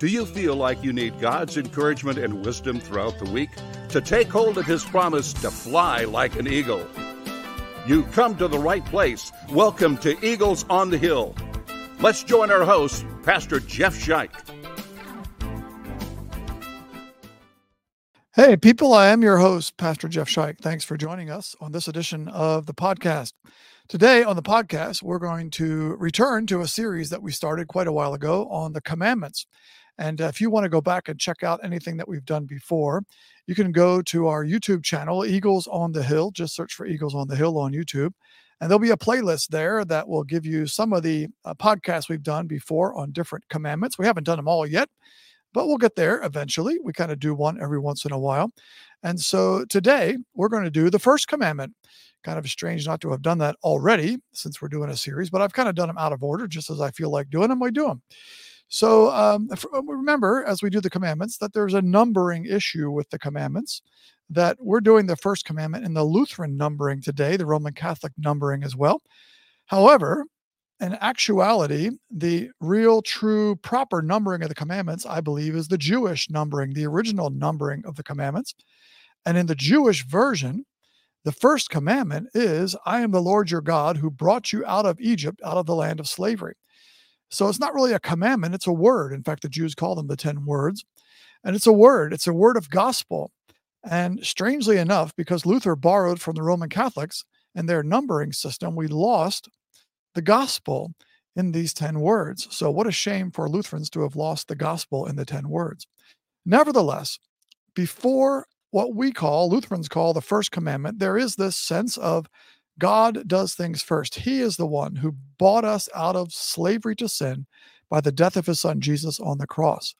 Do you feel like you need God's encouragement and wisdom throughout the week to take hold of His promise to fly like an eagle? You come to the right place. Welcome to Eagles on the Hill. Let's join our host, Pastor Jeff Scheich. Hey, people, I am your host, Pastor Jeff Scheich. Thanks for joining us on this edition of the podcast. Today on the podcast, we're going to return to a series that we started quite a while ago on the commandments. And uh, if you want to go back and check out anything that we've done before, you can go to our YouTube channel, Eagles on the Hill. Just search for Eagles on the Hill on YouTube. And there'll be a playlist there that will give you some of the uh, podcasts we've done before on different commandments. We haven't done them all yet, but we'll get there eventually. We kind of do one every once in a while. And so today we're going to do the first commandment. Kind of strange not to have done that already since we're doing a series, but I've kind of done them out of order just as I feel like doing them. I do them. So um, uh, remember, as we do the commandments, that there's a numbering issue with the commandments. That we're doing the first commandment in the Lutheran numbering today, the Roman Catholic numbering as well. However, in actuality, the real, true, proper numbering of the commandments, I believe, is the Jewish numbering, the original numbering of the commandments. And in the Jewish version, the first commandment is I am the Lord your God who brought you out of Egypt, out of the land of slavery. So it's not really a commandment, it's a word. In fact, the Jews call them the 10 words. And it's a word, it's a word of gospel. And strangely enough, because Luther borrowed from the Roman Catholics and their numbering system, we lost the gospel in these 10 words. So, what a shame for Lutherans to have lost the gospel in the 10 words. Nevertheless, before what we call, Lutherans call the first commandment, there is this sense of God does things first. He is the one who bought us out of slavery to sin by the death of his son Jesus on the cross.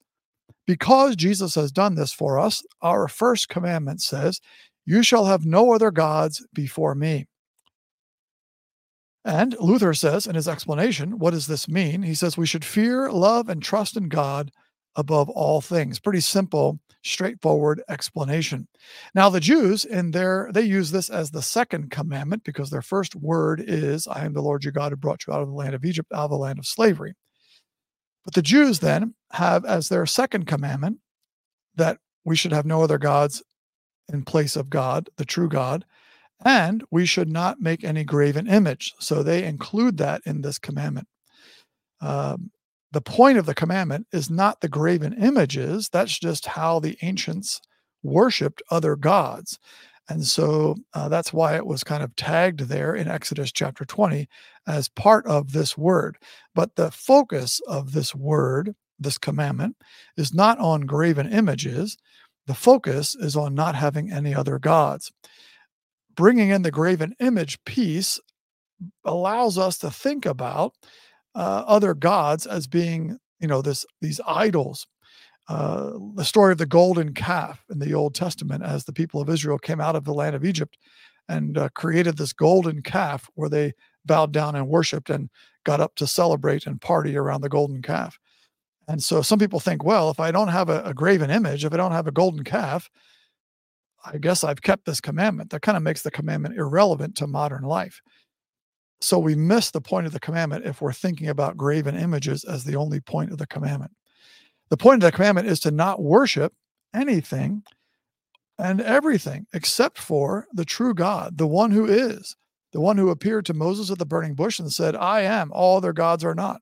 Because Jesus has done this for us, our first commandment says, You shall have no other gods before me. And Luther says in his explanation, What does this mean? He says, We should fear, love, and trust in God above all things. Pretty simple, straightforward explanation. Now the Jews in their they use this as the second commandment because their first word is I am the Lord your God who brought you out of the land of Egypt, out of the land of slavery. But the Jews then have as their second commandment that we should have no other gods in place of God, the true God, and we should not make any graven image. So they include that in this commandment. Um, the point of the commandment is not the graven images. That's just how the ancients worshiped other gods. And so uh, that's why it was kind of tagged there in Exodus chapter 20 as part of this word. But the focus of this word, this commandment, is not on graven images. The focus is on not having any other gods. Bringing in the graven image piece allows us to think about uh, other gods as being, you know, this these idols. Uh, the story of the golden calf in the Old Testament, as the people of Israel came out of the land of Egypt and uh, created this golden calf where they bowed down and worshiped and got up to celebrate and party around the golden calf. And so some people think, well, if I don't have a, a graven image, if I don't have a golden calf, I guess I've kept this commandment. That kind of makes the commandment irrelevant to modern life. So we miss the point of the commandment if we're thinking about graven images as the only point of the commandment. The point of the commandment is to not worship anything and everything except for the true God, the one who is, the one who appeared to Moses at the burning bush and said, I am, all other gods are not,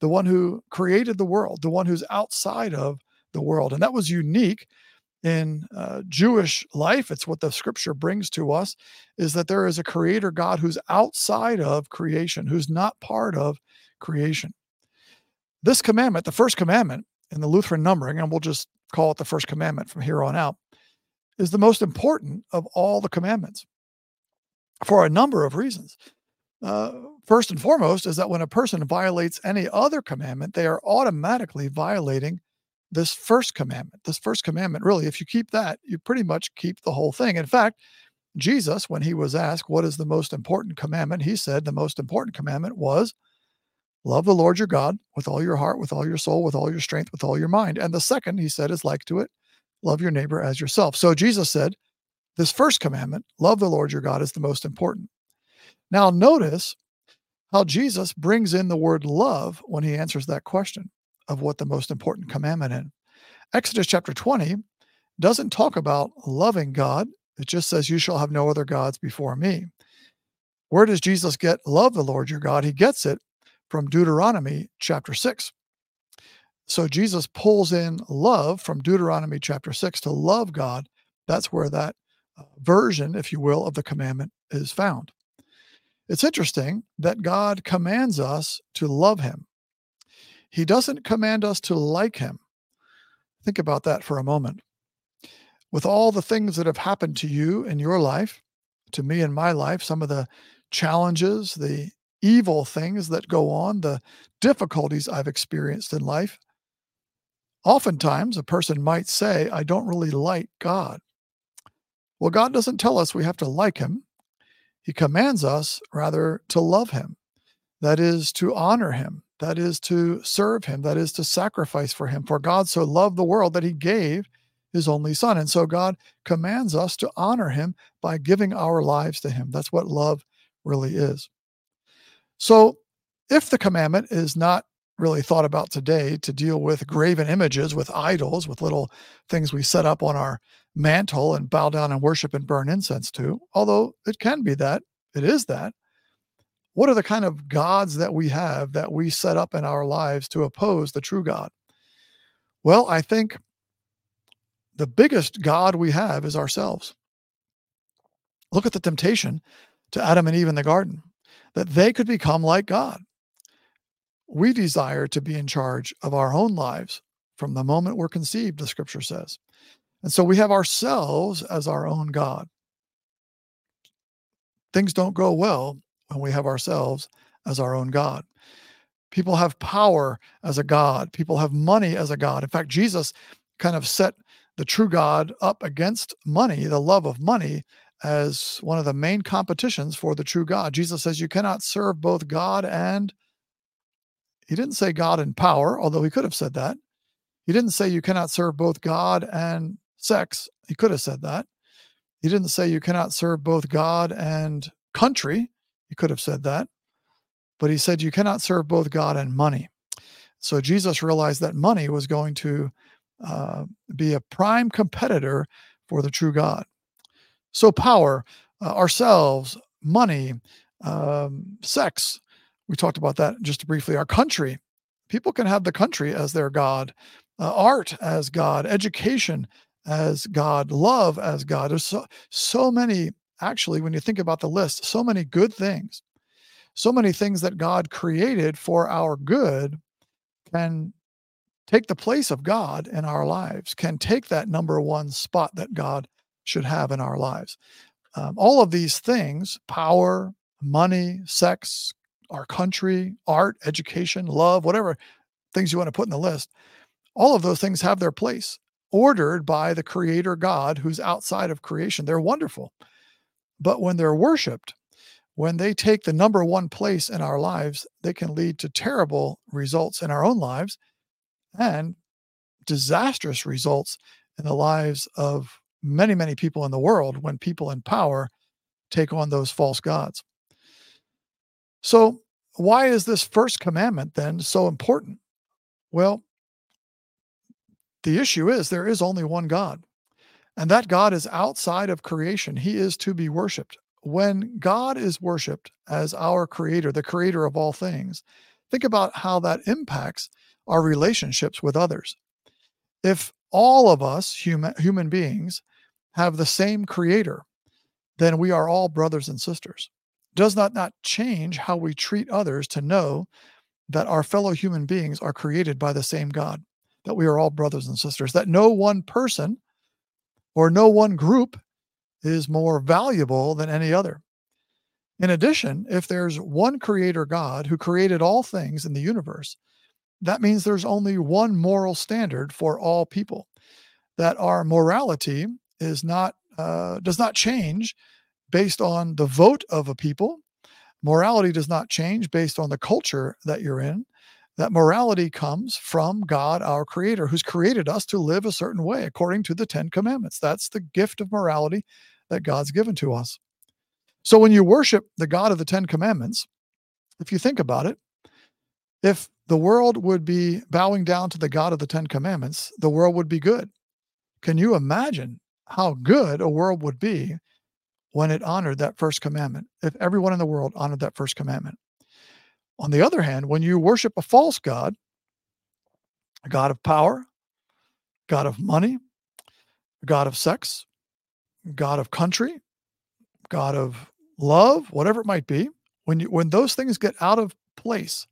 the one who created the world, the one who's outside of the world. And that was unique in uh, Jewish life, it's what the scripture brings to us is that there is a creator God who's outside of creation, who's not part of creation. This commandment, the first commandment in the Lutheran numbering, and we'll just call it the first commandment from here on out, is the most important of all the commandments for a number of reasons. Uh, first and foremost is that when a person violates any other commandment, they are automatically violating this first commandment. This first commandment, really, if you keep that, you pretty much keep the whole thing. In fact, Jesus, when he was asked, What is the most important commandment? He said the most important commandment was love the Lord your God with all your heart, with all your soul, with all your strength, with all your mind. And the second, he said, is like to it love your neighbor as yourself. So Jesus said, This first commandment, love the Lord your God, is the most important. Now, notice how Jesus brings in the word love when he answers that question. Of what the most important commandment is. Exodus chapter 20 doesn't talk about loving God. It just says, You shall have no other gods before me. Where does Jesus get love the Lord your God? He gets it from Deuteronomy chapter 6. So Jesus pulls in love from Deuteronomy chapter 6 to love God. That's where that uh, version, if you will, of the commandment is found. It's interesting that God commands us to love him. He doesn't command us to like him. Think about that for a moment. With all the things that have happened to you in your life, to me in my life, some of the challenges, the evil things that go on, the difficulties I've experienced in life, oftentimes a person might say, I don't really like God. Well, God doesn't tell us we have to like him. He commands us rather to love him. That is to honor him. That is to serve him. That is to sacrifice for him. For God so loved the world that he gave his only son. And so God commands us to honor him by giving our lives to him. That's what love really is. So if the commandment is not really thought about today to deal with graven images, with idols, with little things we set up on our mantle and bow down and worship and burn incense to, although it can be that, it is that. What are the kind of gods that we have that we set up in our lives to oppose the true God? Well, I think the biggest God we have is ourselves. Look at the temptation to Adam and Eve in the garden that they could become like God. We desire to be in charge of our own lives from the moment we're conceived, the scripture says. And so we have ourselves as our own God. Things don't go well when we have ourselves as our own God. People have power as a God, people have money as a God. In fact, Jesus kind of set the true God up against money, the love of money, as one of the main competitions for the true God. Jesus says you cannot serve both God and he didn't say God and power, although he could have said that. He didn't say you cannot serve both God and sex. He could have said that. He didn't say you cannot serve both God and country. He could have said that. But he said you cannot serve both God and money. So Jesus realized that money was going to uh, be a prime competitor for the true God. So, power, uh, ourselves, money, um, sex, we talked about that just briefly. Our country, people can have the country as their God, uh, art as God, education as God, love as God. There's so, so many, actually, when you think about the list, so many good things, so many things that God created for our good can take the place of God in our lives, can take that number one spot that God should have in our lives. Um, all of these things power, money, sex, our country, art, education, love, whatever things you want to put in the list all of those things have their place ordered by the creator God who's outside of creation. They're wonderful. But when they're worshiped, when they take the number one place in our lives, they can lead to terrible results in our own lives and disastrous results in the lives of many, many people in the world when people in power take on those false gods. So, why is this first commandment then so important? Well, the issue is there is only one God, and that God is outside of creation. He is to be worshiped. When God is worshiped as our creator, the creator of all things, think about how that impacts our relationships with others. If all of us human, human beings have the same creator, then we are all brothers and sisters. Does not not change how we treat others to know that our fellow human beings are created by the same God? that we are all brothers and sisters, that no one person or no one group is more valuable than any other. In addition, if there's one creator God who created all things in the universe, that means there's only one moral standard for all people. That our morality is not uh, does not change based on the vote of a people. Morality does not change based on the culture that you're in that morality comes from God, our creator, who's created us to live a certain way according to the Ten Commandments. That's the gift of morality that God's given to us. So when you worship the God of the Ten Commandments, if you think about it, if the world would be bowing down to the God of the Ten Commandments, the world would be good. Can you imagine how good a world would be when it honored that first commandment, if everyone in the world honored that first commandment? On the other hand, when you worship a false God, a God of power, God of money, God of sex, God of country, God of love, whatever it might be, when you when those things get out of place,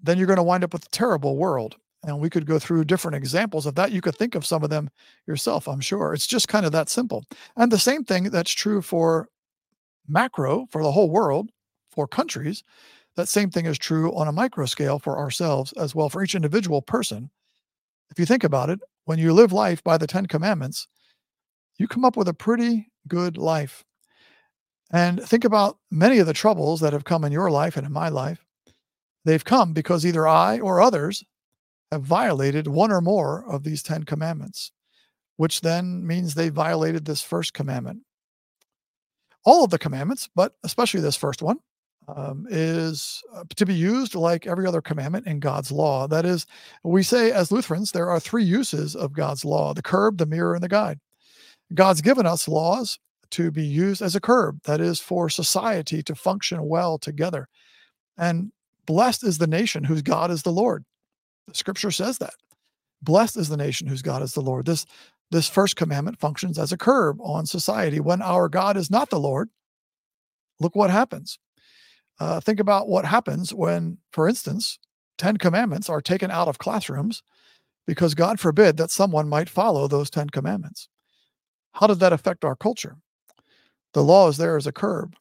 then you're going to wind up with a terrible world. And we could go through different examples of that. You could think of some of them yourself, I'm sure. It's just kind of that simple. And the same thing that's true for macro, for the whole world, for countries. That same thing is true on a micro scale for ourselves as well, for each individual person. If you think about it, when you live life by the Ten Commandments, you come up with a pretty good life. And think about many of the troubles that have come in your life and in my life. They've come because either I or others have violated one or more of these 10 commandments, which then means they violated this first commandment. All of the commandments, but especially this first one, um, is uh, to be used like every other commandment in God's law. That is, we say as Lutherans, there are three uses of God's law the curb, the mirror, and the guide. God's given us laws to be used as a curb, that is, for society to function well together. And blessed is the nation whose God is the Lord. The scripture says that. Blessed is the nation whose God is the Lord. This, this first commandment functions as a curb on society. When our God is not the Lord, look what happens. Uh, think about what happens when, for instance, 10 commandments are taken out of classrooms because God forbid that someone might follow those 10 commandments. How did that affect our culture? The law is there as a curb.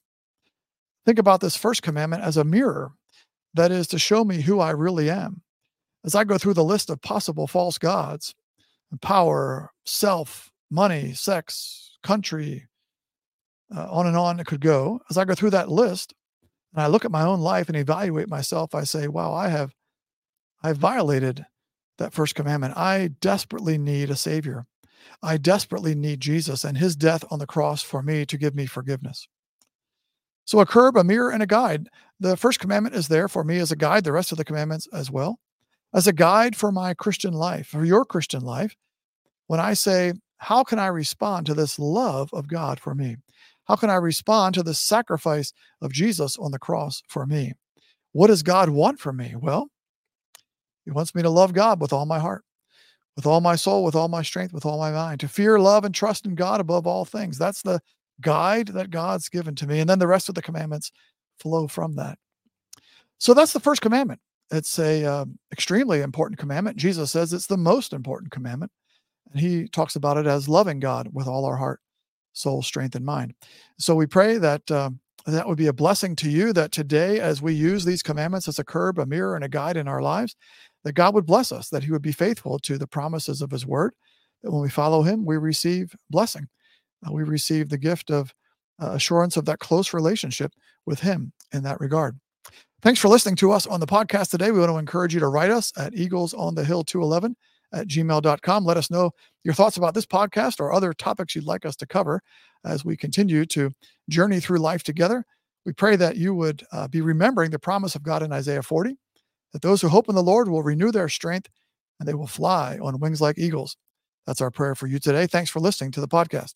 Think about this first commandment as a mirror, that is to show me who I really am. As I go through the list of possible false gods, power, self, money, sex, country, uh, on and on it could go. As I go through that list, and I look at my own life and evaluate myself, I say, wow, I have I violated that first commandment. I desperately need a savior. I desperately need Jesus and his death on the cross for me to give me forgiveness. So a curb, a mirror, and a guide. The first commandment is there for me as a guide, the rest of the commandments as well. As a guide for my Christian life, for your Christian life, when I say, How can I respond to this love of God for me? How can I respond to the sacrifice of Jesus on the cross for me? What does God want from me? Well, He wants me to love God with all my heart, with all my soul, with all my strength, with all my mind, to fear, love, and trust in God above all things. That's the guide that God's given to me. And then the rest of the commandments flow from that. So that's the first commandment. It's a uh, extremely important commandment. Jesus says it's the most important commandment. And he talks about it as loving God with all our heart, soul, strength, and mind. So we pray that uh, that would be a blessing to you that today, as we use these commandments as a curb, a mirror, and a guide in our lives, that God would bless us, that He would be faithful to the promises of His word, that when we follow Him, we receive blessing. Uh, we receive the gift of uh, assurance of that close relationship with Him in that regard. Thanks for listening to us on the podcast today. We want to encourage you to write us at Eagles on the Hill 211 at gmail.com. Let us know your thoughts about this podcast or other topics you'd like us to cover as we continue to journey through life together. We pray that you would uh, be remembering the promise of God in Isaiah 40 that those who hope in the Lord will renew their strength and they will fly on wings like eagles. That's our prayer for you today. Thanks for listening to the podcast.